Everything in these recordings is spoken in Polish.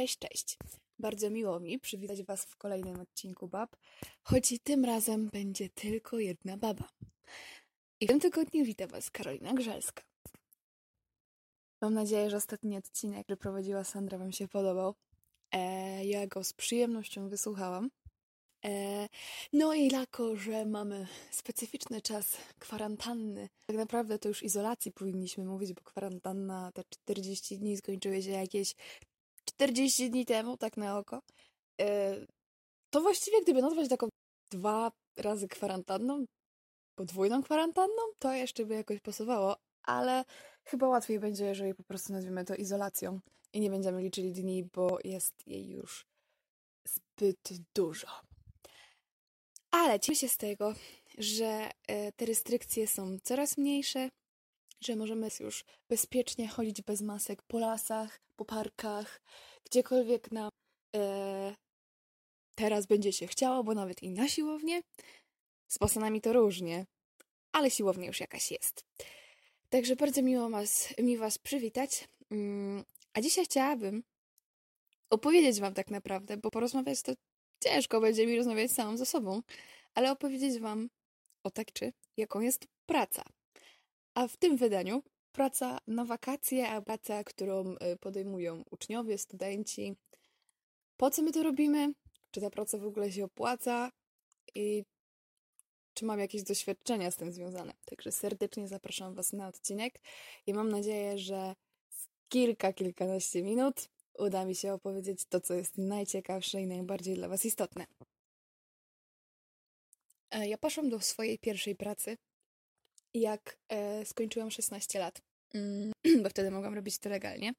Cześć, cześć. Bardzo miło mi przywitać Was w kolejnym odcinku Bab, choć i tym razem będzie tylko jedna baba. I w tym tygodniu witam Was Karolina Grzelska. Mam nadzieję, że ostatni odcinek, który prowadziła Sandra, Wam się podobał. E, ja go z przyjemnością wysłuchałam. E, no i jako, że mamy specyficzny czas kwarantanny, tak naprawdę to już izolacji powinniśmy mówić, bo kwarantanna te 40 dni skończyły się jakieś 40 dni temu, tak na oko. E, to właściwie gdyby nazwać taką dwa razy kwarantanną, podwójną kwarantanną, to jeszcze by jakoś pasowało, ale chyba łatwiej będzie, jeżeli po prostu nazwiemy to izolacją i nie będziemy liczyli dni, bo jest jej już zbyt dużo. Ale cieszę się z tego, że e, te restrykcje są coraz mniejsze, że możemy już bezpiecznie chodzić bez masek po lasach, po parkach, gdziekolwiek nam e, teraz będzie się chciało, bo nawet i na siłownię. Z bosanami to różnie, ale siłownia już jakaś jest. Także bardzo miło was, mi Was przywitać. Mm, a dzisiaj chciałabym opowiedzieć Wam tak naprawdę, bo porozmawiać to ciężko będzie mi rozmawiać samą ze sobą, ale opowiedzieć Wam o tak czy jaką jest praca. A w tym wydaniu praca na wakacje, a praca, którą y, podejmują uczniowie, studenci. Po co my to robimy? Czy ta praca w ogóle się opłaca? I czy mam jakieś doświadczenia z tym związane? Także serdecznie zapraszam Was na odcinek i mam nadzieję, że w kilka, kilkanaście minut uda mi się opowiedzieć to, co jest najciekawsze i najbardziej dla Was istotne. E, ja poszłam do swojej pierwszej pracy, jak e, skończyłam 16 lat. Mm, bo wtedy mogłam robić to legalnie.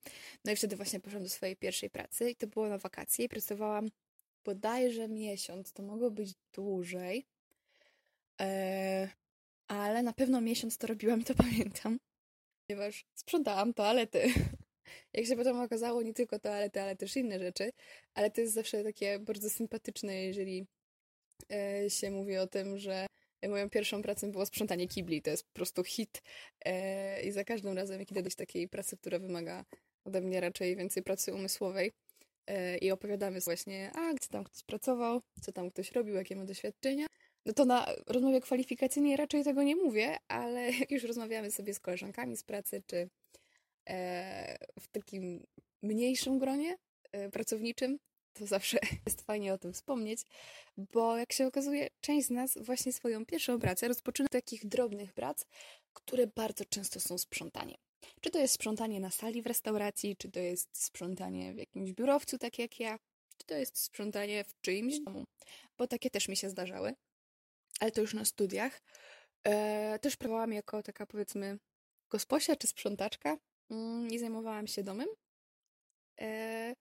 No i wtedy właśnie poszłam do swojej pierwszej pracy i to było na wakacje i pracowałam bodajże miesiąc, to mogło być dłużej, e, ale na pewno miesiąc to robiłam i to pamiętam, ponieważ sprzątałam toalety. Jak się potem okazało, nie tylko toalety, ale też inne rzeczy, ale to jest zawsze takie bardzo sympatyczne, jeżeli e, się mówi o tym, że Moją pierwszą pracą było sprzątanie kibli. To jest po prostu hit. E, I za każdym razem, jak idę do takiej pracy, która wymaga ode mnie raczej więcej pracy umysłowej e, i opowiadamy właśnie, a gdzie tam ktoś pracował, co tam ktoś robił, jakie ma doświadczenia, no to na rozmowie kwalifikacyjnej raczej tego nie mówię, ale już rozmawiamy sobie z koleżankami z pracy, czy e, w takim mniejszym gronie pracowniczym, to zawsze jest fajnie o tym wspomnieć, bo jak się okazuje, część z nas właśnie swoją pierwszą pracę rozpoczyna od takich drobnych prac, które bardzo często są sprzątaniem. Czy to jest sprzątanie na sali w restauracji, czy to jest sprzątanie w jakimś biurowcu, tak jak ja, czy to jest sprzątanie w czyimś domu, bo takie też mi się zdarzały, ale to już na studiach. Eee, też pracowałam jako taka powiedzmy gosposia czy sprzątaczka mm, i zajmowałam się domem. Eee,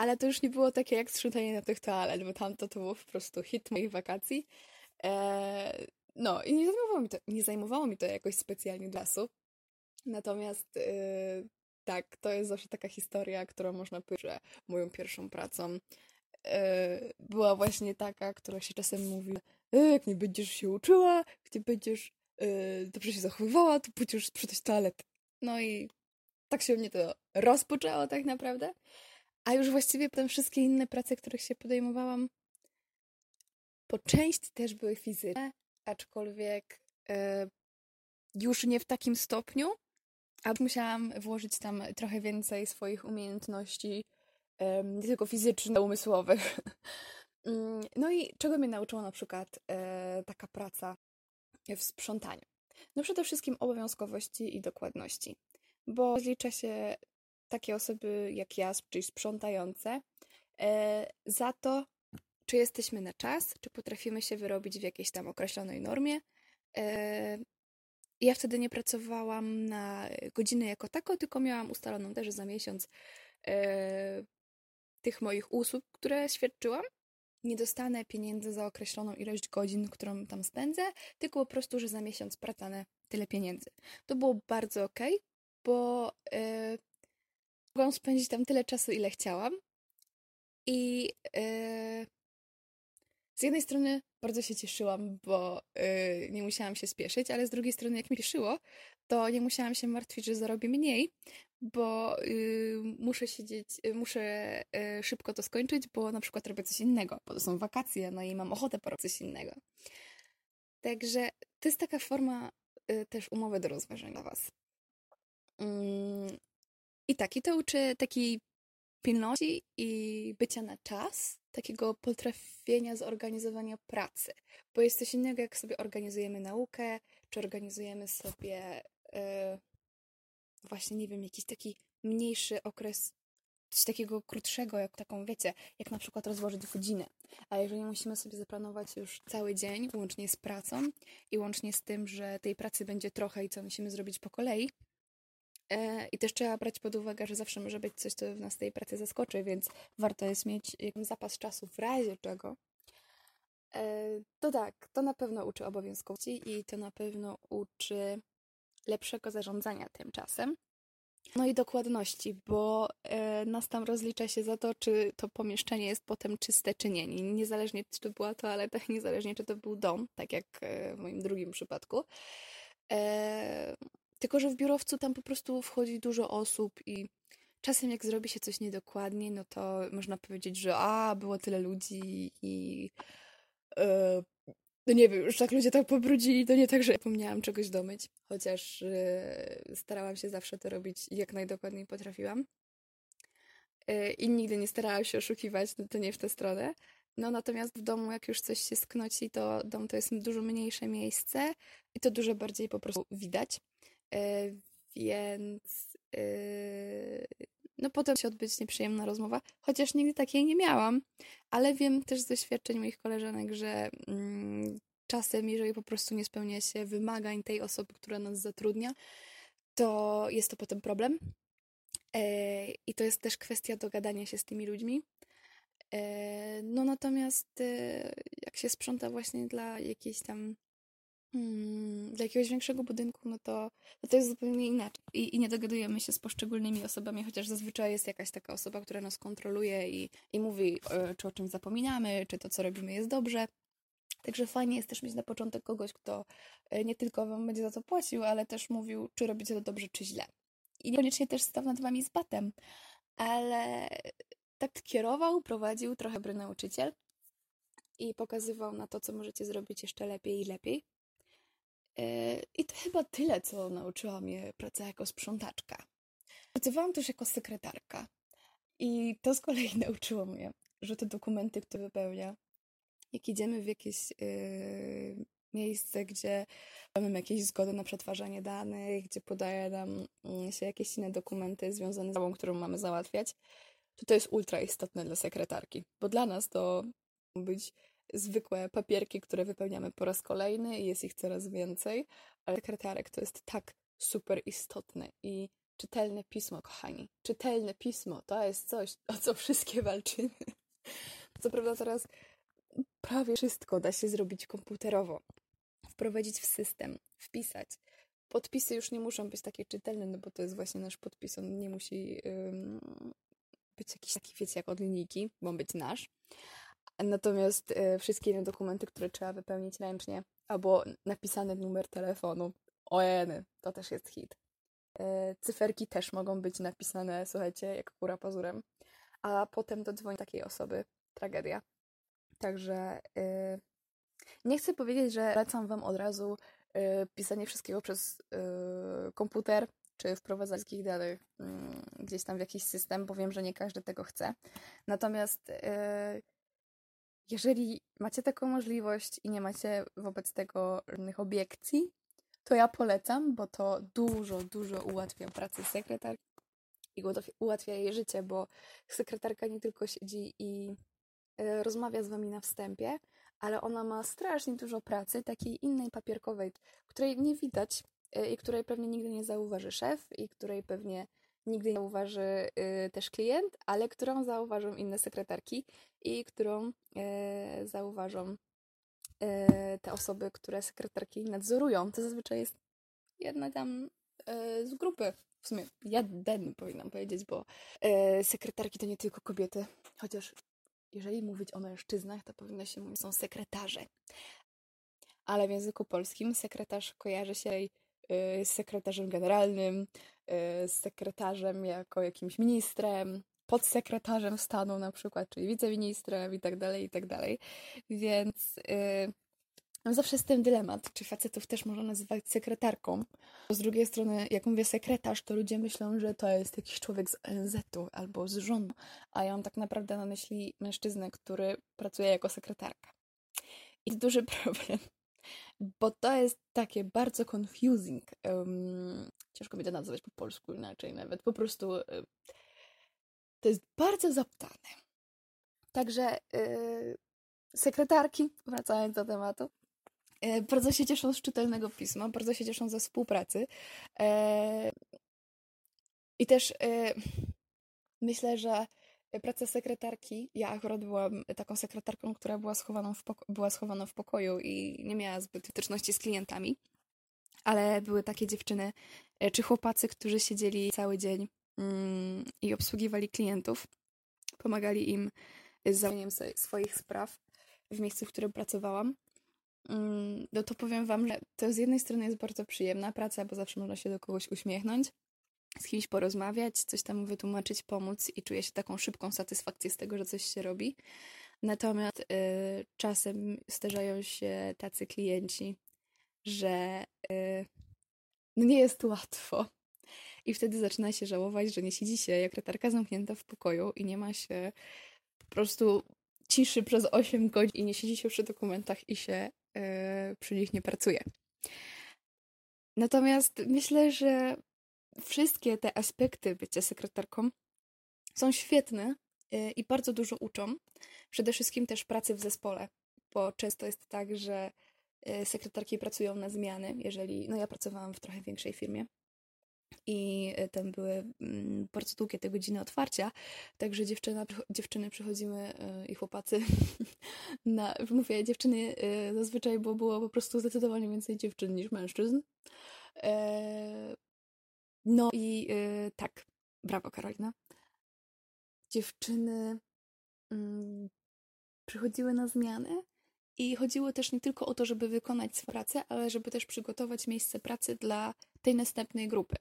ale to już nie było takie jak sprzątanie na tych toalet, bo tamto to było po prostu hit moich wakacji. Eee, no i nie zajmowało, mi to, nie zajmowało mi to jakoś specjalnie lasu. Natomiast yy, tak, to jest zawsze taka historia, którą można powiedzieć, że moją pierwszą pracą yy, była właśnie taka, która się czasem mówi, e, jak nie będziesz się uczyła, gdzie będziesz yy, dobrze się zachowywała, to pójdziesz sprzątać toaletę. No i tak się mnie to rozpoczęło tak naprawdę. A już właściwie potem wszystkie inne prace, których się podejmowałam, po części też były fizyczne, aczkolwiek e, już nie w takim stopniu, a musiałam włożyć tam trochę więcej swoich umiejętności, nie tylko fizycznych, umysłowych. Mm, no i czego mnie nauczyła na przykład e, taka praca w sprzątaniu? No przede wszystkim obowiązkowości i dokładności, bo zlicza się takie osoby jak ja, czyli sprzątające, e, za to, czy jesteśmy na czas, czy potrafimy się wyrobić w jakiejś tam określonej normie. E, ja wtedy nie pracowałam na godziny jako tako, tylko miałam ustaloną też za miesiąc e, tych moich usług, które świadczyłam. Nie dostanę pieniędzy za określoną ilość godzin, którą tam spędzę, tylko po prostu, że za miesiąc pracanę tyle pieniędzy. To było bardzo ok, bo mogłam spędzić tam tyle czasu, ile chciałam. I yy, z jednej strony bardzo się cieszyłam, bo yy, nie musiałam się spieszyć, ale z drugiej strony, jak mi cieszyło, to nie musiałam się martwić, że zarobię mniej, bo y, muszę siedzieć, y, muszę y, szybko to skończyć, bo na przykład robię coś innego, bo to są wakacje, no i mam ochotę porobić coś innego. Także to jest taka forma y, też umowy do rozważenia dla Was. I taki to uczy takiej pilności i bycia na czas, takiego potrafienia zorganizowania pracy. Bo jest coś innego, jak sobie organizujemy naukę, czy organizujemy sobie yy, właśnie, nie wiem, jakiś taki mniejszy okres, coś takiego krótszego, jak taką, wiecie, jak na przykład rozłożyć godzinę. A jeżeli musimy sobie zaplanować już cały dzień, łącznie z pracą i łącznie z tym, że tej pracy będzie trochę i co musimy zrobić po kolei, I też trzeba brać pod uwagę, że zawsze może być coś, co w nas tej pracy zaskoczy, więc warto jest mieć zapas czasu w razie czego. E, to tak, to na pewno uczy obowiązkowości i to na pewno uczy lepszego zarządzania tym czasem. No i dokładności, bo e, nas tam rozlicza się za to, czy to pomieszczenie jest potem czyste, czy nie. Niezależnie, czy to była toaleta, niezależnie, czy to był dom, tak jak w moim drugim przypadku. Tylko, że w biurowcu tam po prostu wchodzi dużo osób i czasem jak zrobi się coś niedokładnie, no to można powiedzieć, że a, było tyle ludzi i e, no nie wiem, już tak ludzie tak pobrudzili, to nie tak, że zapomniałam czegoś domyć, chociaż e, starałam się zawsze to robić jak najdokładniej potrafiłam. E, I nigdy nie starałam się oszukiwać, no to nie w tę stronę. No natomiast w domu, jak już coś się sknoci, to dom to jest dużo mniejsze miejsce i to dużo bardziej po prostu widać. E, więc e, no potem się odbyć nieprzyjemna rozmowa, chociaż nigdy takiej nie miałam, ale wiem też z doświadczeń moich koleżanek, że mm, czasem, jeżeli po prostu nie spełnia się wymagań tej osoby, która nas zatrudnia, to jest to potem problem. E, I to jest też kwestia dogadania się z tymi ludźmi. No natomiast jak się sprząta właśnie dla jakiejś tam Hmm, do jakiegoś większego budynku, no to, no to jest zupełnie inaczej. I, I nie dogadujemy się z poszczególnymi osobami, chociaż zazwyczaj jest jakaś taka osoba, która nas kontroluje i, i mówi, e, czy o czymś zapominamy, czy to, co robimy, jest dobrze. Także fajnie jest też mieć na początek kogoś, kto e, nie tylko wam będzie za to płacił, ale też mówił, czy robicie to dobrze, czy źle. I niekoniecznie też stał nad wami z batem, ale tak kierował, prowadził trochę dobry nauczyciel i pokazywał na to, co możecie zrobić jeszcze lepiej i lepiej. E, I to chyba tyle, co nauczyła mnie praca jako sprzątaczka. Pracowałam też jako sekretarka. I to z kolei nauczyło mnie, że te dokumenty, które wypełnia, jak idziemy w jakieś yy, miejsce, gdzie mamy jakieś zgody na przetwarzanie danych, gdzie podaje nam mm, się jakieś inne dokumenty związane z sprawą, którą mamy załatwiać, to to jest ultra istotne dla sekretarki, bo dla nas to być zwykłe papierki, które wypełniamy po raz kolejny i jest ich coraz więcej, ale sekretarek to jest tak super istotne i czytelne pismo, kochani. Czytelne pismo to jest coś, o co wszystkie walczymy. Co prawda teraz prawie wszystko da się zrobić komputerowo, wprowadzić w system, wpisać. Podpisy już nie muszą być takie czytelne, no bo to jest właśnie nasz podpis, on nie musi być jakiś taki, wiecie, jak od linijki, bo być nasz. Natomiast e, wszystkie inne dokumenty, które trzeba wypełnić ręcznie, albo napisany numer telefonu, ojeny, to też jest hit. E, cyferki też mogą być napisane, słuchajcie, jak kura pazurem, a potem dodzwoni takiej osoby. Tragedia. Także e, nie chcę powiedzieć, że lecam Wam od razu pisanie wszystkiego przez komputer, czy wprowadzać danych mm, gdzieś tam w jakiś system, bo wiem, że nie każdy tego chce. Natomiast jeżeli macie taką możliwość i nie macie wobec tego żadnych obiekcji, to ja polecam, bo to dużo, dużo ułatwia pracę sekretarki i ułatwia jej życie, bo sekretarka nie tylko siedzi i e, rozmawia z wami na wstępie, ale ona ma strasznie dużo pracy, takiej innej papierkowej, której nie widać e, i której pewnie nigdy nie zauważy szef i której pewnie nigdy nie zauważy y, też klient, ale którą zauważą inne sekretarki i którą y, zauważą y, te osoby, które sekretarki nadzorują. To zazwyczaj jest jedna tam z grupy. W sumie jeden powinnam powiedzieć, bo sekretarki to nie tylko kobiety, chociaż jeżeli mówić o mężczyznach, to powinno się mówić, są sekretarze. Ale w języku polskim sekretarz kojarzy się z sekretarzem generalnym, y, z sekretarzem jako jakimś ministrem, podsekretarzem stanu na przykład, czyli wiceministrem i tak dalej, i tak dalej. Więc yy, zawsze z tym dylemat, czy facetów też można nazywać sekretarką. Z drugiej strony, jak mówię sekretarz, to ludzie myślą, że to jest jakiś człowiek z ONZ-u albo z rządu, a ja mam tak naprawdę na myśli mężczyznę, który pracuje jako sekretarka. I duży problem, bo to jest takie bardzo confusing. Um, ciężko mi to nazwać po polsku inaczej nawet. Po prostu y, to jest bardzo zaptane. Także yy, sekretarki, wracając do tematu, yy, bardzo się cieszą z czytelnego pisma, bardzo się cieszą ze współpracy. Yy, I też y, myślę, że praca sekretarki, ja akurat byłam taką sekretarką, która była, schowaną w była schowana w pokoju i nie miała zbyt styczności z klientami, ale były takie dziewczyny y, czy chłopacy, którzy siedzieli cały dzień Mm, i obsługiwali klientów. Pomagali im z załatwieniem swoich spraw w miejscu, w którym pracowałam. Mm, no to powiem Wam, że to z jednej strony jest bardzo przyjemna praca, bo zawsze można się do kogoś uśmiechnąć, z kimś porozmawiać, coś tam wytłumaczyć, pomóc i czuję się taką szybką satysfakcję z tego, że coś się robi. Natomiast y, czasem zdarzają się tacy klienci, że y, nie jest łatwo i wtedy zaczyna się żałować, że nie siedzi się jak retarka zamknięta w pokoju i nie ma się po prostu ciszy przez 8 godzin i nie siedzi się przy dokumentach i się yy, przy nich nie pracuje. Natomiast myślę, że wszystkie te aspekty bycia sekretarką są świetne yy, i bardzo dużo uczą. Przede wszystkim też pracy w zespole, bo często jest tak, że yy, sekretarki pracują na zmiany, jeżeli, no ja pracowałam w trochę większej firmie, i e, tam były mm, bardzo długie te godziny otwarcia, także dziewczyna, dziewczyny przychodziły e, i chłopacy na, mówię dziewczyny e, zazwyczaj, bo było po prostu zdecydowanie więcej dziewczyn niż mężczyzn. No i tak, brawo Karolina. Dziewczyny mm, przychodziły na zmianę i chodziło też nie tylko o to, żeby wykonać pracę, ale żeby też przygotować miejsce pracy dla tej następnej grupy.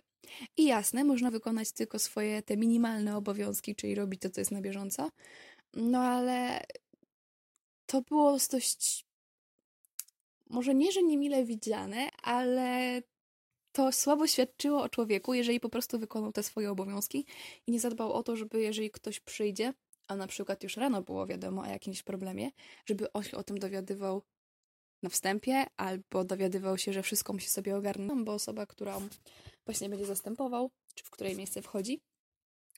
I jasne, można wykonać tylko swoje te minimalne obowiązki, czyli robić to, co jest na bieżąco, no ale to było dość, może nie, że niemile widziane, ale to słabo świadczyło o człowieku, jeżeli po prostu wykonał te swoje obowiązki i nie zadbał o to, żeby jeżeli ktoś przyjdzie, a na przykład już rano było wiadomo o jakimś problemie, żeby on się o tym dowiadywał na wstępie, albo dowiadywał się, że wszystko musi sobie ogarnąć, bo osoba, którą właśnie będzie zastępował, czy w której miejsce wchodzi,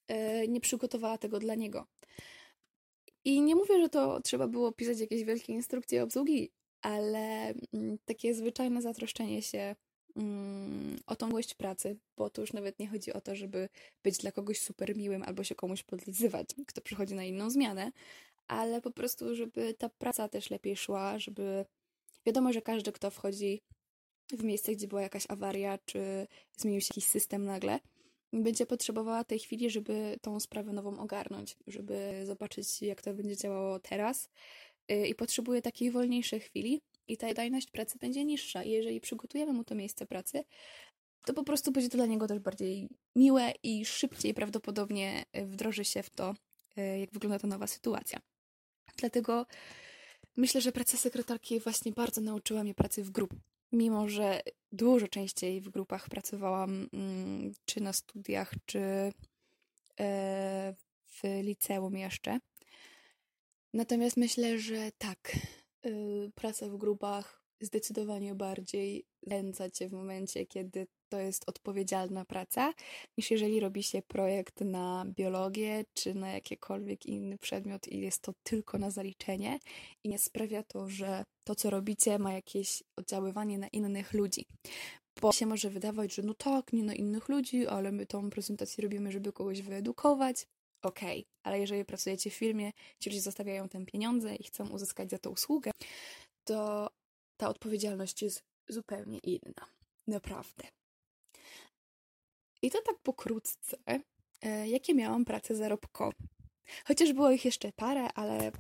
e, nie przygotowała tego dla niego. I nie mówię, że to trzeba było pisać jakieś wielkie instrukcje obsługi, ale mm, takie zwyczajne zatroszczenie się o tą miłość pracy, bo tu już nawet nie chodzi o to, żeby być dla kogoś super miłym albo się komuś podlizywać, kto przychodzi na inną zmianę, ale po prostu, żeby ta praca też lepiej szła, żeby wiadomo, że każdy, kto wchodzi w miejsce, gdzie była jakaś awaria, czy zmienił się jakiś system nagle, będzie potrzebowała tej chwili, żeby tą sprawę nową ogarnąć, żeby zobaczyć, jak to będzie działało teraz. Y, I potrzebuje takiej wolniejszej chwili, i ta wydajność pracy będzie niższa. I jeżeli przygotujemy mu to miejsce pracy, to po prostu będzie to dla niego też bardziej miłe i szybciej prawdopodobnie wdroży się w to, y, jak wygląda ta nowa sytuacja. Dlatego myślę, że praca sekretarki właśnie bardzo nauczyła mnie pracy w grupie mimo że dużo częściej w grupach pracowałam, mm, czy na studiach, czy e, w liceum jeszcze. Natomiast myślę, że tak, y, praca w grupach zdecydowanie bardziej zachęca cię w momencie, kiedy to jest odpowiedzialna praca, niż jeżeli robi się projekt na biologię czy na jakikolwiek inny przedmiot i jest to tylko na zaliczenie i nie sprawia to, że to, co robicie, ma jakieś oddziaływanie na innych ludzi. Bo się może wydawać, że no tak, nie na innych ludzi, ale my tą prezentację robimy, żeby kogoś wyedukować. Okay. ale jeżeli pracujecie w firmie, ci ludzie zostawiają tam pieniądze i chcą uzyskać za to usługę, to ta odpowiedzialność jest zupełnie inna. Naprawdę. I to tak pokrótce, e, jakie miałam prace zarobkowe. Chociaż było ich jeszcze parę, ale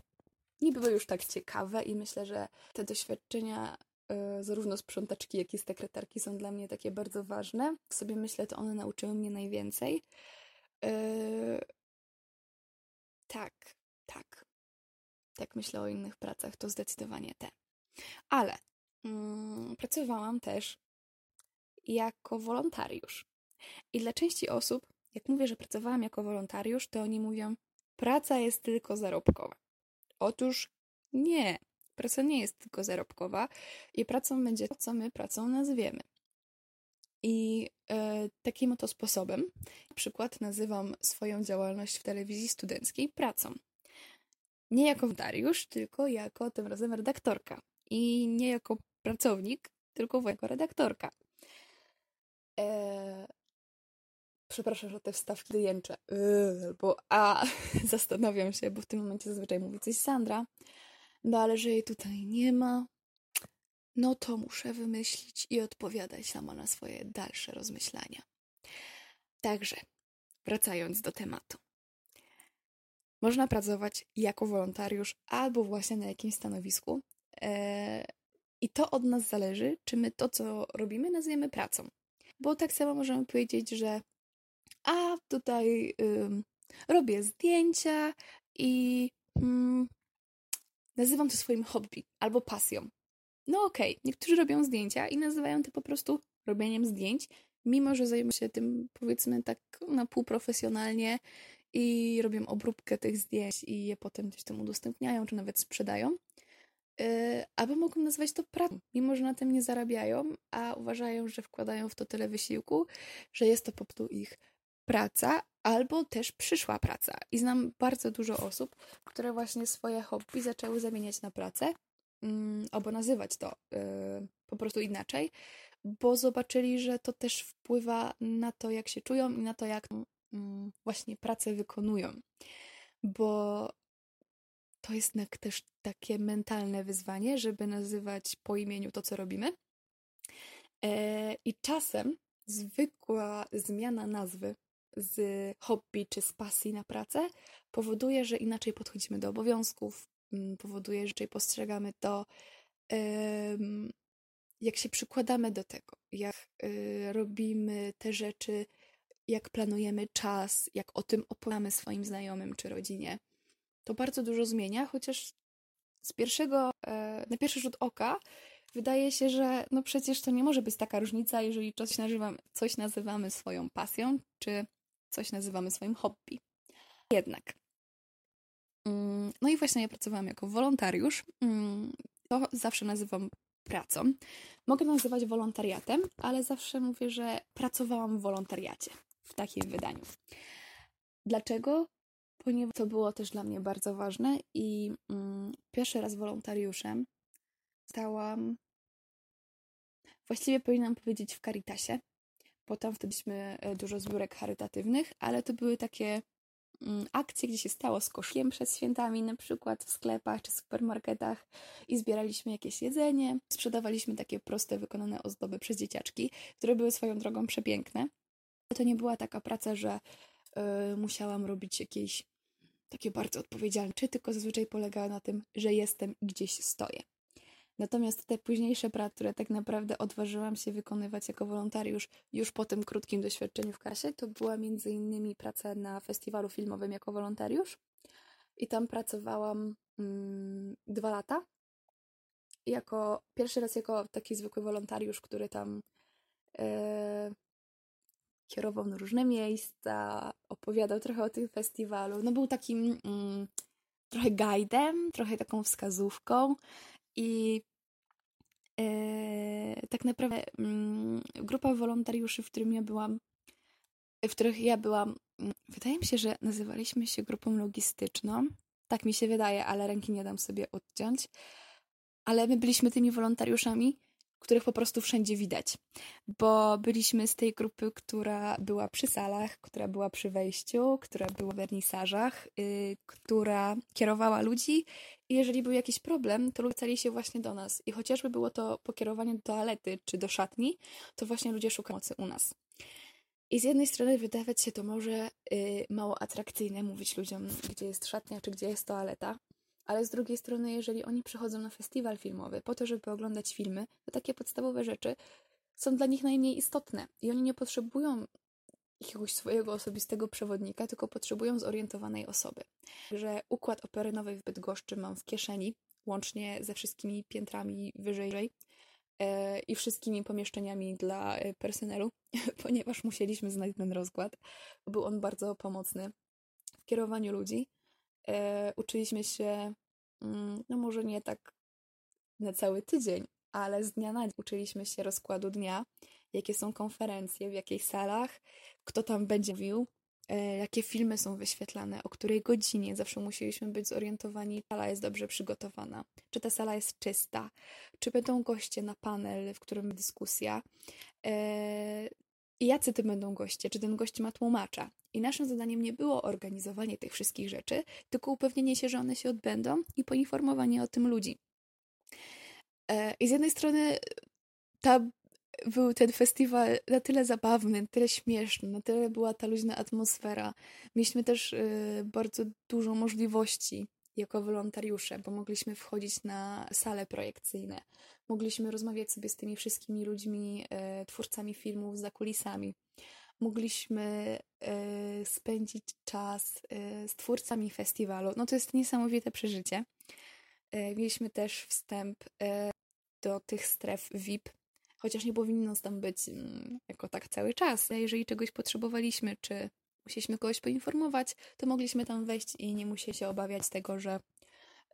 nie były już tak ciekawe i myślę, że te doświadczenia e, zarówno sprzątaczki, jak i sekretarki są dla mnie takie bardzo ważne. Jak sobie myślę, to one nauczyły mnie najwięcej. Tak, tak. Tak myślę o innych pracach, to zdecydowanie te. Ale mm, pracowałam też jako wolontariusz. I dla części osób, jak mówię, że pracowałam jako wolontariusz, to oni mówią, praca jest tylko zarobkowa. Otóż nie, praca nie jest tylko zarobkowa i pracą będzie to, co my pracą nazwiemy. I e, takim oto sposobem, na przykład nazywam swoją działalność w telewizji studenckiej pracą. Nie jako wolontariusz, tylko jako tym razem redaktorka. I nie jako pracownik, tylko jako redaktorka. E, przepraszam, że te wstawki jęczę. Yy, albo a, zastanawiam się, bo w tym momencie zazwyczaj mówi coś Sandra. No ale że jej tutaj nie ma, no to muszę wymyślić i odpowiadać sama na swoje dalsze rozmyślania. Także, wracając do tematu. Można pracować jako wolontariusz albo właśnie na jakimś stanowisku. E, I to od nas zależy, czy my to, co robimy, nazwiemy pracą. Bo tak samo możemy powiedzieć, że a tutaj robię zdjęcia i nazywam to swoim hobby albo pasją. No okej, okay. niektórzy robią zdjęcia i nazywają to po prostu robieniem zdjęć, mimo że zajmują się tym powiedzmy tak na pół profesjonalnie i robią obróbkę tych zdjęć i je potem gdzieś tam udostępniają, czy nawet sprzedają. Yy, albo mogą nazwać to pracą, mimo że na tym nie zarabiają, a uważają, że wkładają w to tyle wysiłku, że jest to po prostu ich praca, albo też przyszła praca. I znam bardzo dużo osób, które właśnie swoje hobby zaczęły zamieniać na pracę, albo nazywać to yy, po prostu inaczej, bo zobaczyli, że to też wpływa na to, jak się czują i na to, jak yy, właśnie pracę wykonują. Bo to jest też takie mentalne wyzwanie, żeby nazywać po imieniu to, co robimy. E, I czasem zwykła zmiana nazwy z hobby czy z pasji na pracę powoduje, że inaczej podchodzimy do obowiązków, mm, powoduje, że postrzegamy to, jak się przykładamy do tego, jak y, robimy te rzeczy, jak planujemy czas, jak o tym opowiadamy swoim znajomym czy rodzinie. To bardzo dużo zmienia, chociaż z pierwszego, e, na pierwszy rzut oka wydaje się, że no przecież to nie może być taka różnica, jeżeli coś nazywamy, coś nazywamy swoją pasją, czy coś nazywamy swoim hobby. Jednak. Mm, no i właśnie ja pracowałam jako wolontariusz. Mm, to zawsze nazywam pracą. Mogę nazywać wolontariatem, ale zawsze mówię, że pracowałam w wolontariacie w takim wydaniu. Dlaczego? Ponieważ to było też dla mnie bardzo ważne i mm, pierwszy raz wolontariuszem stałam, właściwie powinnam powiedzieć w Caritasie, bo tam wtedy mieliśmy e, dużo zbiórek charytatywnych, ale to były takie mm, akcje, gdzie się stało z koszkiem przed świętami, na przykład w sklepach czy supermarketach i zbieraliśmy jakieś jedzenie. Sprzedawaliśmy takie proste, wykonane ozdoby przez dzieciaczki, które były swoją drogą przepiękne. To nie była taka praca, że y, musiałam robić jakieś takie bardzo odpowiedzialne, czy tylko zazwyczaj polegała na tym, że jestem i gdzieś stoję. Natomiast te późniejsze prace, które tak naprawdę odważyłam się wykonywać jako wolontariusz już po tym krótkim doświadczeniu w kasie, to była między innymi praca na festiwalu filmowym jako wolontariusz. I tam pracowałam mm, dwa lata. Jako, pierwszy raz jako taki zwykły wolontariusz, który tam e, kierował na różne miejsca, opowiadał trochę o tym festiwalu. No był takim mm, trochę guidem, trochę taką wskazówką. I tak naprawdę mm, grupa wolontariuszy, w którym ja byłam, w których ja byłam, mm, wydaje mi się, że nazywaliśmy się grupą logistyczną. Tak mi się wydaje, ale ręki nie dam sobie odciąć. Ale my byliśmy tymi wolontariuszami, których po prostu wszędzie widać. Bo byliśmy z tej grupy, która była przy salach, która była przy wejściu, która była w wernisażach, yy, która kierowała ludzi i jeżeli był jakiś problem, to stali się właśnie do nas. I chociażby było to pokierowanie do toalety czy do szatni, to właśnie ludzie szukają pomocy u nas. I z jednej strony wydawać się to może yy, mało atrakcyjne mówić ludziom, gdzie jest szatnia czy gdzie jest toaleta, ale z drugiej strony, jeżeli oni przychodzą na festiwal filmowy po to, żeby oglądać filmy, to takie podstawowe rzeczy są dla nich najmniej istotne i oni nie potrzebują jakiegoś swojego osobistego przewodnika, tylko potrzebują zorientowanej osoby. Że układ operynowy w Bydgoszczy mam w kieszeni, łącznie ze wszystkimi piętrami wyżej e, i wszystkimi pomieszczeniami dla e, personelu, ponieważ musieliśmy znać ten rozkład. Był on bardzo pomocny w kierowaniu ludzi. E, uczyliśmy się, no może nie tak na cały tydzień, ale z dnia na dzień uczyliśmy się rozkładu dnia, jakie są konferencje, w jakich salach, kto tam będzie mówił, e, jakie filmy są wyświetlane, o której godzinie. Zawsze musieliśmy być zorientowani, czy sala jest dobrze przygotowana, czy ta sala jest czysta, czy będą goście na panel, w którym dyskusja. E, I jacy to będą goście? Czy ten gość ma tłumacza? I naszym zadaniem nie było organizowanie tych wszystkich rzeczy, tylko upewnienie się, że one się odbędą i poinformowanie o tym ludzi. E, I z jednej strony ta, był ten festiwal na tyle zabawny, na tyle śmieszny, na tyle była ta luźna atmosfera. Mieliśmy też e, bardzo dużo możliwości jako wolontariusze, bo mogliśmy wchodzić na sale projekcyjne, mogliśmy rozmawiać sobie z tymi wszystkimi ludźmi, e, twórcami filmów za kulisami. Mogliśmy spędzić czas z twórcami festiwalu. No to jest niesamowite przeżycie. Mieliśmy też wstęp do tych stref VIP, chociaż nie powinno tam być mm, jako tak cały czas. Jeżeli czegoś potrzebowaliśmy, czy musieliśmy kogoś poinformować, to mogliśmy tam wejść i nie musieli się obawiać tego, że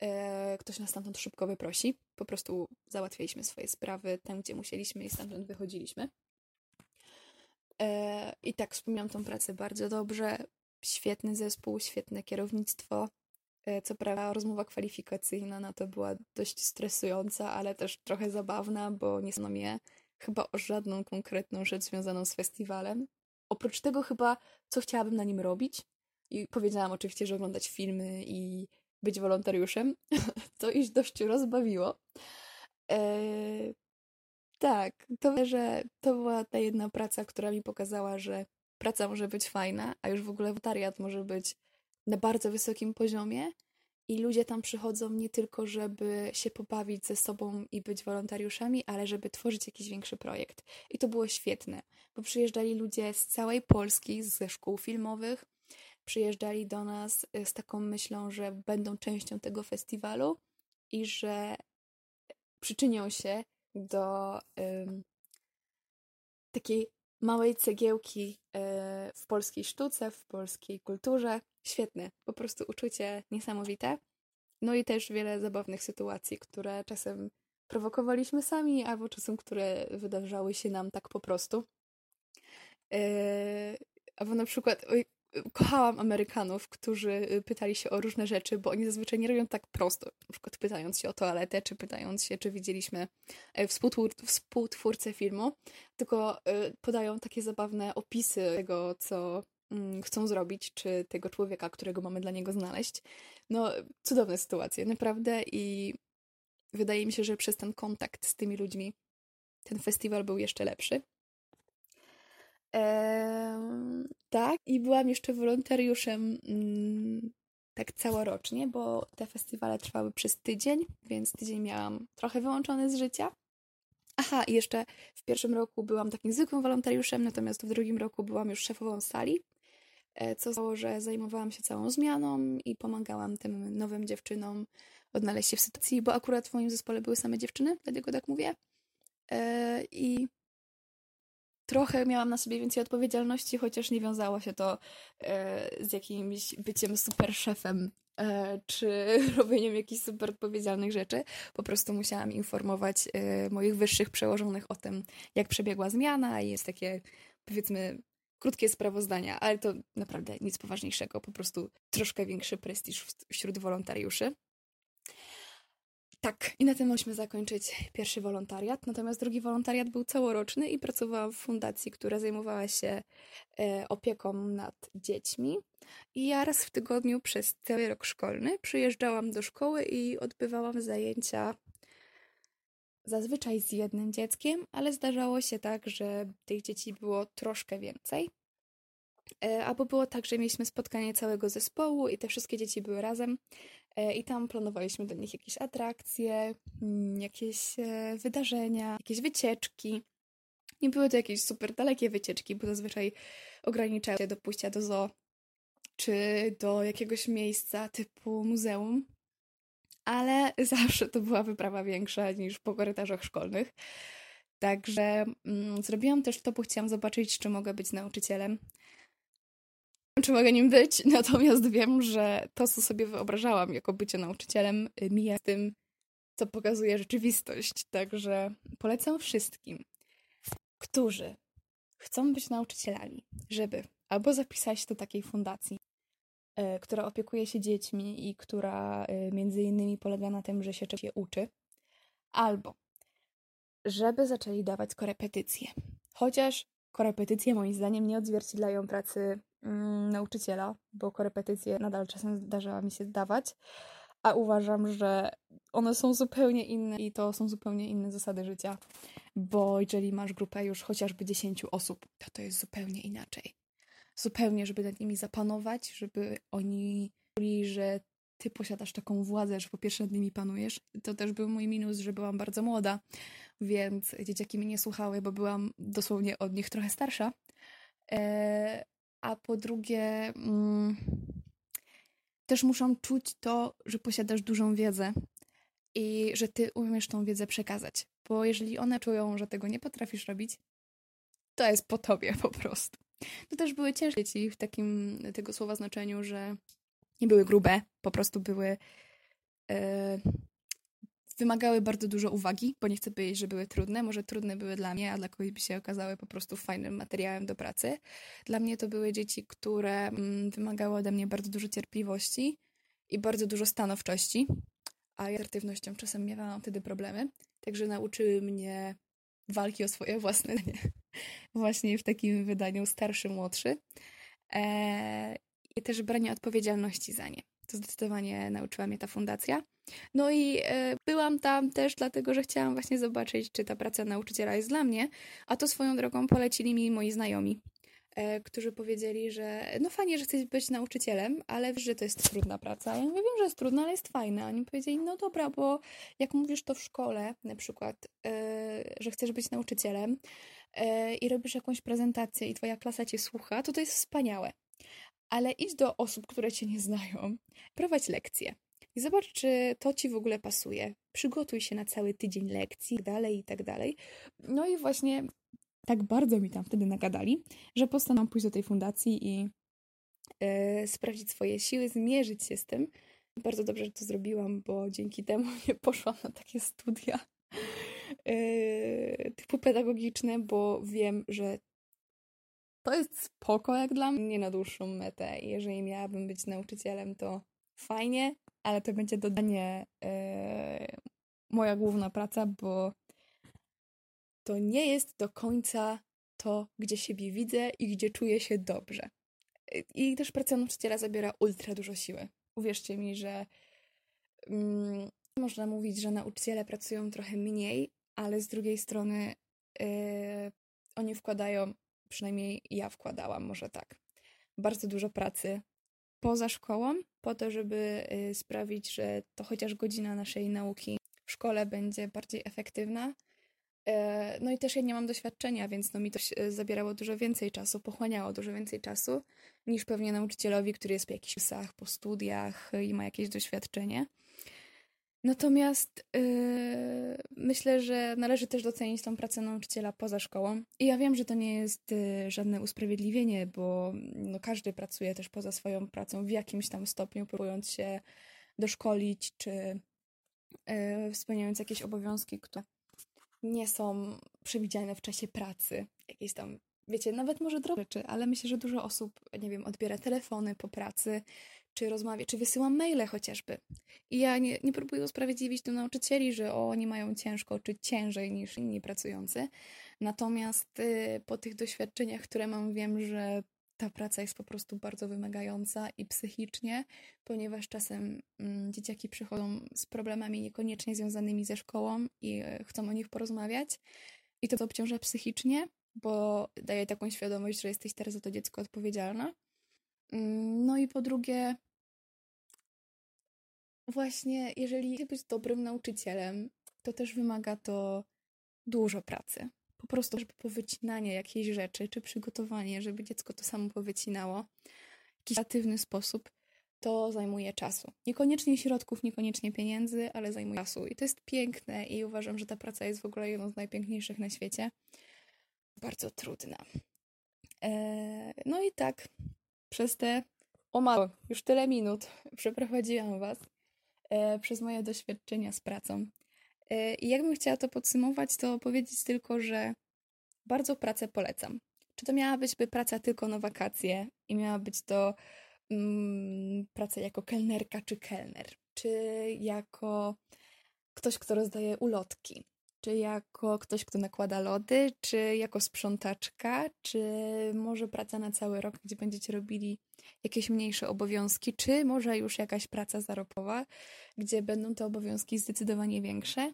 e, ktoś nas stamtąd szybko wyprosi. Po prostu załatwialiśmy swoje sprawy tam, gdzie musieliśmy i stamtąd wychodziliśmy. I tak wspominam tą pracę bardzo dobrze. Świetny zespół, świetne kierownictwo. E, co prawda rozmowa kwalifikacyjna na to była dość stresująca, ale też trochę zabawna, bo nie znano mnie chyba o żadną konkretną rzecz związaną z festiwalem. Oprócz tego chyba, co chciałabym na nim robić. I powiedziałam oczywiście, że oglądać filmy i być wolontariuszem. to ich dość rozbawiło. Eee, tak, to, że to była ta jedna praca, która mi pokazała, że praca może być fajna, a już w ogóle wolontariat może być na bardzo wysokim poziomie i ludzie tam przychodzą nie tylko, żeby się pobawić ze sobą i być wolontariuszami, ale żeby tworzyć jakiś większy projekt. I to było świetne, bo przyjeżdżali ludzie z całej Polski, ze szkół filmowych, przyjeżdżali do nas y, z taką myślą, że będą częścią tego festiwalu i że przyczynią się do takiej małej cegiełki e, w polskiej sztuce, w polskiej kulturze. Świetne, po prostu uczucie niesamowite. No i też wiele zabawnych sytuacji, które czasem prowokowaliśmy sami, albo czasem, które wydarzały się nam tak po prostu. E, albo na przykład, oj, kochałam Amerykanów, którzy y, pytali się o różne rzeczy, bo oni zazwyczaj nie robią tak prosto. Na przykład pytając się o toaletę, czy pytając się, czy widzieliśmy e, współtwór współtwórcę filmu, tylko y, podają takie zabawne opisy tego, co mm, chcą zrobić, czy tego człowieka, którego mamy dla niego znaleźć. No, cudowne sytuacje, naprawdę i wydaje mi się, że przez ten kontakt z tymi ludźmi ten festiwal był jeszcze lepszy. Eee, tak, i byłam jeszcze wolontariuszem mm, tak całorocznie, bo te festiwale trwały przez tydzień, więc tydzień miałam trochę wyłączony z życia. Aha, i jeszcze w pierwszym roku byłam takim zwykłym wolontariuszem, natomiast w drugim roku byłam już szefową sali, e, co znało, że zajmowałam się całą zmianą i pomagałam tym nowym dziewczynom odnaleźć się w sytuacji, bo akurat w moim zespole były same dziewczyny, dlatego tak mówię. E, I trochę miałam na sobie więcej odpowiedzialności, chociaż nie wiązało się to e, z jakimś byciem super szefem e, czy robieniem jakichś super odpowiedzialnych rzeczy. Po prostu musiałam informować e, moich wyższych przełożonych o tym, jak przebiegła zmiana i jest takie, powiedzmy, krótkie sprawozdania, ale to naprawdę nic poważniejszego, po prostu troszkę większy prestiż wśród wolontariuszy. Tak, i na tym musimy zakończyć pierwszy wolontariat. Natomiast drugi wolontariat był całoroczny i pracowałam w fundacji, która zajmowała się e, opieką nad dziećmi. I ja raz w tygodniu przez cały rok szkolny przyjeżdżałam do szkoły i odbywałam zajęcia zazwyczaj z jednym dzieckiem, ale zdarzało się tak, że tych dzieci było troszkę więcej. E, albo było tak, że mieliśmy spotkanie całego zespołu i te wszystkie dzieci były razem i tam planowaliśmy dla nich jakieś atrakcje, mm, jakieś e, wydarzenia, jakieś wycieczki. Nie były to jakieś super dalekie wycieczki, bo zazwyczaj ograniczały się do pójścia do zoo czy do jakiegoś miejsca typu muzeum, ale zawsze to była wyprawa większa niż po korytarzach szkolnych. Także mm, zrobiłam też to, bo chciałam zobaczyć, czy mogę być nauczycielem. Czy mogę nim być, natomiast wiem, że to, co sobie wyobrażałam jako bycie nauczycielem, mija z tym, co pokazuje rzeczywistość. Także polecam wszystkim, którzy chcą być nauczycielami, żeby albo zapisać do takiej fundacji, E, która opiekuje się dziećmi i która e, między innymi polega na tym, że się czegoś uczy, albo żeby zaczęli dawać korepetycje. Chociaż korepetycje moim zdaniem nie odzwierciedlają pracy nauczyciela, bo korepetycje nadal czasem zdarza mi się dawać, a uważam, że one są zupełnie inne i to są zupełnie inne zasady życia, bo jeżeli masz grupę już chociażby 10 osób, to to jest zupełnie inaczej zupełnie, żeby nad nimi zapanować, żeby oni czuli, że ty posiadasz taką władzę, że po pierwsze nad nimi panujesz. To też był mój minus, że byłam bardzo młoda, więc dzieciaki mnie nie słuchały, bo byłam dosłownie od nich trochę starsza. E, a po drugie, mm, też muszą czuć to, że posiadasz dużą wiedzę i że ty umiesz tą wiedzę przekazać. Bo jeżeli one czują, że tego nie potrafisz robić, to jest po tobie po prostu. To też były ciężkie dzieci w takim tego słowa znaczeniu, że nie były grube, po prostu były. E, wymagały bardzo dużo uwagi, bo nie chcę powiedzieć, że były trudne. Może trudne były dla mnie, a dla kogoś by się okazały po prostu fajnym materiałem do pracy. Dla mnie to były dzieci, które mm, wymagały ode mnie bardzo dużo cierpliwości i bardzo dużo stanowczości, a ja z asertywnością czasem miałam wtedy problemy. Także nauczyły mnie walki o swoje własne właśnie w takim wydaniu starszy, młodszy. E, I też branie odpowiedzialności za nie. To zdecydowanie nauczyła mnie ta fundacja. No i e, byłam tam też dlatego, że chciałam właśnie zobaczyć, czy ta praca nauczyciela jest dla mnie, a to swoją drogą polecili mi moi znajomi, e, którzy powiedzieli, że no fajnie, że chcesz być nauczycielem, ale wiesz, że to jest trudna praca. Ja mówię, wiem, że jest trudna, ale jest fajna. Oni powiedzieli, no dobra, bo jak mówisz to w szkole, na przykład, e, że chcesz być nauczycielem, i robisz jakąś prezentację i twoja klasa cię słucha, to to jest wspaniałe. Ale idź do osób, które cię nie znają, prowadź lekcje. I zobacz, czy to ci w ogóle pasuje. Przygotuj się na cały tydzień lekcji i tak dalej, i tak dalej. No i właśnie tak bardzo mi tam wtedy nagadali, że postanowiłam pójść do tej fundacji i yy, sprawdzić swoje siły, zmierzyć się z tym. Bardzo dobrze, że to zrobiłam, bo dzięki temu nie poszłam na takie studia yy, typu pedagogiczne, bo wiem, że to jest spoko jak dla mnie, nie na dłuższą metę. Jeżeli miałabym być nauczycielem, to fajnie, ale to będzie dodanie yy, moja główna praca, bo to nie jest do końca to, gdzie siebie widzę i gdzie czuję się dobrze. I też praca nauczyciela zabiera ultra dużo siły. Uwierzcie mi, że mm, można mówić, że nauczyciele pracują trochę mniej, ale z drugiej strony yy, oni wkładają, przynajmniej ja wkładałam, może tak, bardzo dużo pracy poza szkołą, po to, żeby yy, sprawić, że to chociaż godzina naszej nauki w szkole będzie bardziej efektywna. Yy, no i też ja nie mam doświadczenia, więc no mi to zabierało dużo więcej czasu, pochłaniało dużo więcej czasu niż pewnie nauczycielowi, który jest po jakichś kursach, po studiach i ma jakieś doświadczenie. Natomiast yy, myślę, że należy też docenić tą pracę nauczyciela poza szkołą. I ja wiem, że to nie jest yy, żadne usprawiedliwienie, bo no, każdy pracuje też poza swoją pracą w jakimś tam stopniu, próbując się doszkolić, czy yy, spełniając jakieś obowiązki, które nie są przewidziane w czasie pracy. Jakieś tam, wiecie, nawet może drobne rzeczy, ale myślę, że dużo osób, nie wiem, odbiera telefony po pracy, czy rozmawia, czy wysyłam maile chociażby. I ja nie, nie próbuję usprawiedliwić tu nauczycieli, że o, oni mają ciężko, czy ciężej niż inni pracujący. Natomiast y, po tych doświadczeniach, które mam, wiem, że ta praca jest po prostu bardzo wymagająca i psychicznie, ponieważ czasem mm, dzieciaki przychodzą z problemami niekoniecznie związanymi ze szkołą i y, chcą o nich porozmawiać. I to obciąża psychicznie, bo daje taką świadomość, że jesteś teraz za to dziecko odpowiedzialna. Mm, no i po drugie, właśnie, jeżeli chcesz być dobrym nauczycielem, to też wymaga to dużo pracy. Po prostu, żeby powycinanie jakiejś rzeczy, czy przygotowanie, żeby dziecko to samo powycinało w jakiś kreatywny sposób, to zajmuje czasu. Niekoniecznie środków, niekoniecznie pieniędzy, ale zajmuje czasu. I to jest piękne i uważam, że ta praca jest w ogóle jedną z najpiękniejszych na świecie. Bardzo trudna. Eee, no i tak, przez te o mało, już tyle minut przeprowadziłam Was przez moje doświadczenia z pracą. E, I jakbym chciała to podsumować, to powiedzieć tylko, że bardzo pracę polecam. Czy to miała być by praca tylko na wakacje i miała być to mm, praca jako kelnerka czy kelner, czy jako ktoś, kto rozdaje ulotki, czy jako ktoś, kto nakłada lody, czy jako sprzątaczka, czy może praca na cały rok, gdzie będziecie robili jakieś mniejsze obowiązki, czy może już jakaś praca zarobkowa, gdzie będą te obowiązki zdecydowanie większe.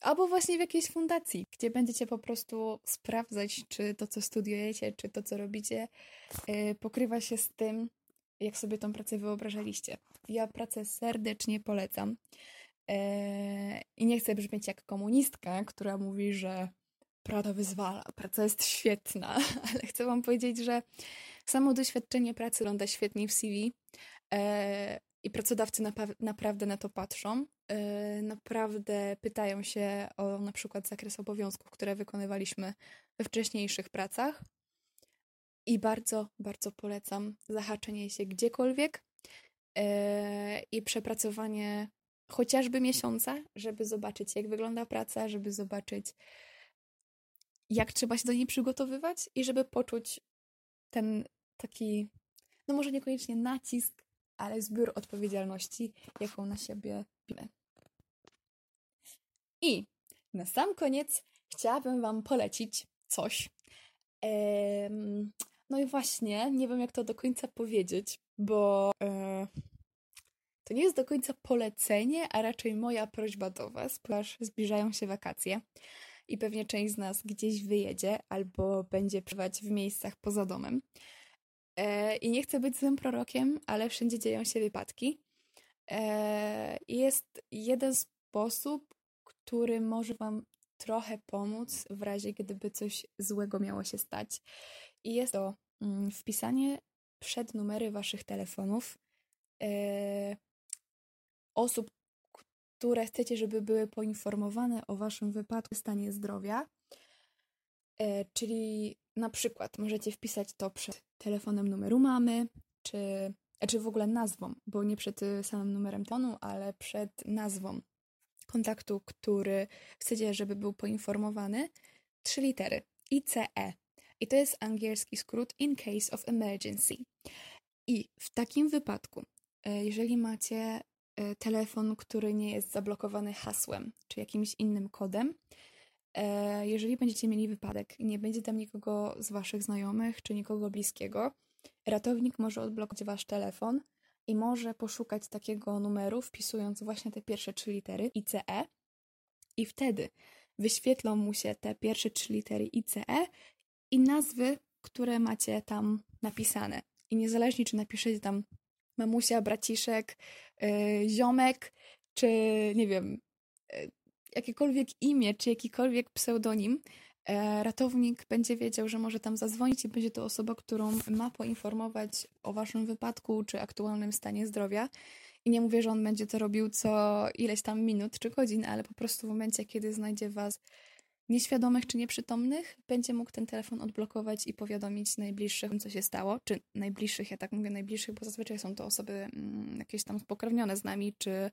Albo właśnie w jakiejś fundacji, gdzie będziecie po prostu sprawdzać, czy to, co studiujecie, czy to, co robicie, yy, pokrywa się z tym, jak sobie tą pracę wyobrażaliście. Ja pracę serdecznie polecam. Eee, I nie chcę brzmieć jak komunistka, która mówi, że praca wyzwala, praca jest świetna, ale chcę Wam powiedzieć, że samo doświadczenie pracy wygląda świetnie w CV eee, i pracodawcy naprawdę na to patrzą. Eee, naprawdę pytają się o na przykład zakres obowiązków, które wykonywaliśmy we wcześniejszych pracach. I bardzo, bardzo polecam zahaczenie się gdziekolwiek i przepracowanie chociażby miesiąca, żeby zobaczyć, jak wygląda praca, żeby zobaczyć, jak trzeba się do niej przygotowywać i żeby poczuć ten taki, no może niekoniecznie nacisk, ale zbiór odpowiedzialności, jaką na siebie bierzemy. I na sam koniec chciałabym Wam polecić coś. Ehm, no i właśnie, nie wiem jak to do końca powiedzieć, bo e, to nie jest do końca polecenie, a raczej moja prośba do Was, ponieważ zbliżają się wakacje i pewnie część z nas gdzieś wyjedzie albo będzie przebywać w miejscach poza domem. E, I nie chcę być złym prorokiem, ale wszędzie dzieją się wypadki. E, jest jeden sposób, który może Wam trochę pomóc w razie, gdyby coś złego miało się stać. I jest to mm, wpisanie przed numery Waszych telefonów e, osób, które chcecie, żeby były poinformowane o waszym wypadku, stanie zdrowia. E, czyli na przykład możecie wpisać to przed telefonem numeru mamy, czy, e, czy w ogóle nazwą, bo nie przed y, samym numerem telefonu, ale przed nazwą kontaktu, który chcecie, żeby był poinformowany. Trzy litery ICE. I to jest angielski skrót In Case of Emergency. I w takim wypadku, e, jeżeli macie telefon, który nie jest zablokowany hasłem czy jakimś innym kodem. E, jeżeli będziecie mieli wypadek i nie będzie tam nikogo z Waszych znajomych czy nikogo bliskiego, ratownik może odblokować Wasz telefon i może poszukać takiego numeru, wpisując właśnie te pierwsze trzy litery ICE, i wtedy wyświetlą mu się te pierwsze trzy litery ICE i nazwy, które macie tam napisane. I niezależnie, czy napiszecie tam mamusia, braciszek, yy, ziomek, czy nie wiem, yy, jakiekolwiek imię, czy jakikolwiek pseudonim, yy, ratownik będzie wiedział, że może tam zadzwonić i będzie to osoba, którą ma poinformować o waszym wypadku, czy aktualnym stanie zdrowia. I nie mówię, że on będzie to robił co ileś tam minut czy godzin, ale po prostu w momencie, kiedy znajdzie was nieświadomych czy nieprzytomnych, będzie mógł ten telefon odblokować i powiadomić najbliższych, co się stało. Czy najbliższych, ja tak mówię najbliższych, bo zazwyczaj są to osoby mm, jakieś tam spokrewnione z nami, czy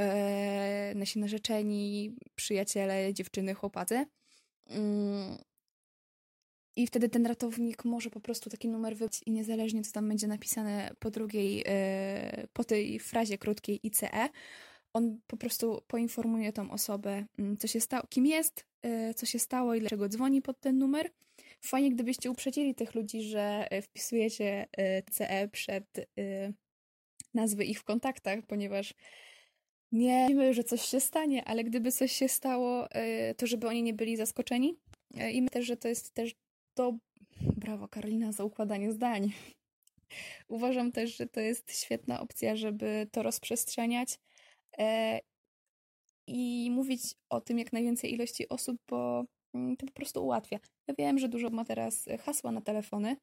e, nasi narzeczeni, przyjaciele, dziewczyny, chłopacy. Mm. I wtedy ten ratownik może po prostu taki numer wybrać i niezależnie co tam będzie napisane po drugiej, e, po tej frazie krótkiej ICE, on po prostu poinformuje tą osobę, mm, co się stało, kim jest, e, co się stało i dlaczego dzwoni pod ten numer. Fajnie, gdybyście uprzedzili tych ludzi, że e, wpisujecie e, CE przed nazwy ich w kontaktach, ponieważ nie wiemy, że coś się stanie, ale gdyby coś się stało, to żeby oni nie byli zaskoczeni. I myślę, że to jest też to. Brawo, Karolina, za układanie zdań. Uważam też, że to jest świetna opcja, żeby to rozprzestrzeniać i mówić o tym jak najwięcej ilości osób, bo mm, to po prostu ułatwia. Ja wiem, że dużo ma teraz hasła na telefony,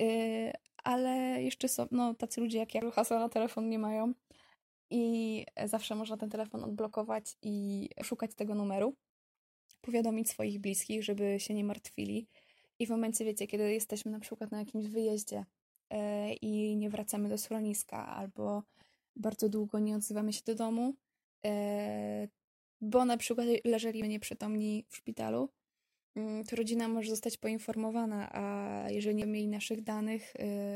y, ale jeszcze są no, tacy ludzie jak ja, hasła na telefon nie mają i zawsze można ten telefon odblokować i szukać tego numeru, powiadomić swoich bliskich, żeby się nie martwili. I w momencie, wiecie, kiedy jesteśmy na przykład na jakimś wyjeździe i nie wracamy do schroniska, albo bardzo długo nie odzywamy się do domu, yy, bo na przykład leżeli nieprzytomni w szpitalu, yy, to rodzina może zostać poinformowana, a jeżeli nie mieli naszych danych,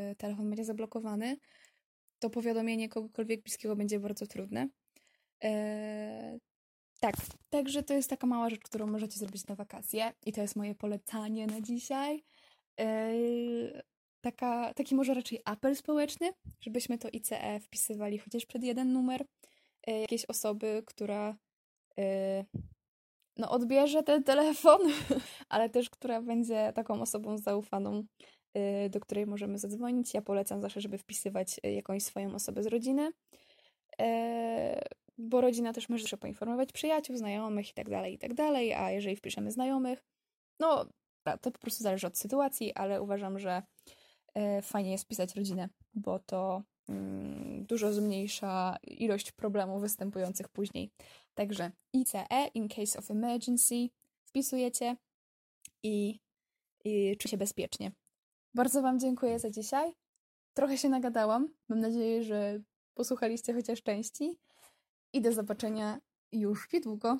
yy, telefon będzie zablokowany, to powiadomienie kogokolwiek bliskiego będzie bardzo trudne. Tak, także to jest taka mała rzecz, którą możecie zrobić na wakacje i to jest moje polecanie na dzisiaj. Taka, taki może raczej apel społeczny, żebyśmy to ICE wpisywali chociaż przed jeden numer eee, jakiejś osoby, która e, no, odbierze ten telefon, ale też która będzie taką osobą zaufaną Y, do której możemy zadzwonić. Ja polecam zawsze, żeby wpisywać jakąś swoją osobę z rodziny, e, bo rodzina też może poinformować przyjaciół, znajomych itd., tak itd., tak a jeżeli wpiszemy znajomych, no to po prostu zależy od sytuacji, ale uważam, że e, fajnie jest pisać rodzinę, bo to mm, dużo zmniejsza ilość problemów występujących później. Także ICE, in case of emergency, wpisujecie i, i czuję się bezpiecznie. Bardzo Wam dziękuję za dzisiaj. Trochę się nagadałam. Mam nadzieję, że posłuchaliście chociaż części. I do zobaczenia już niedługo.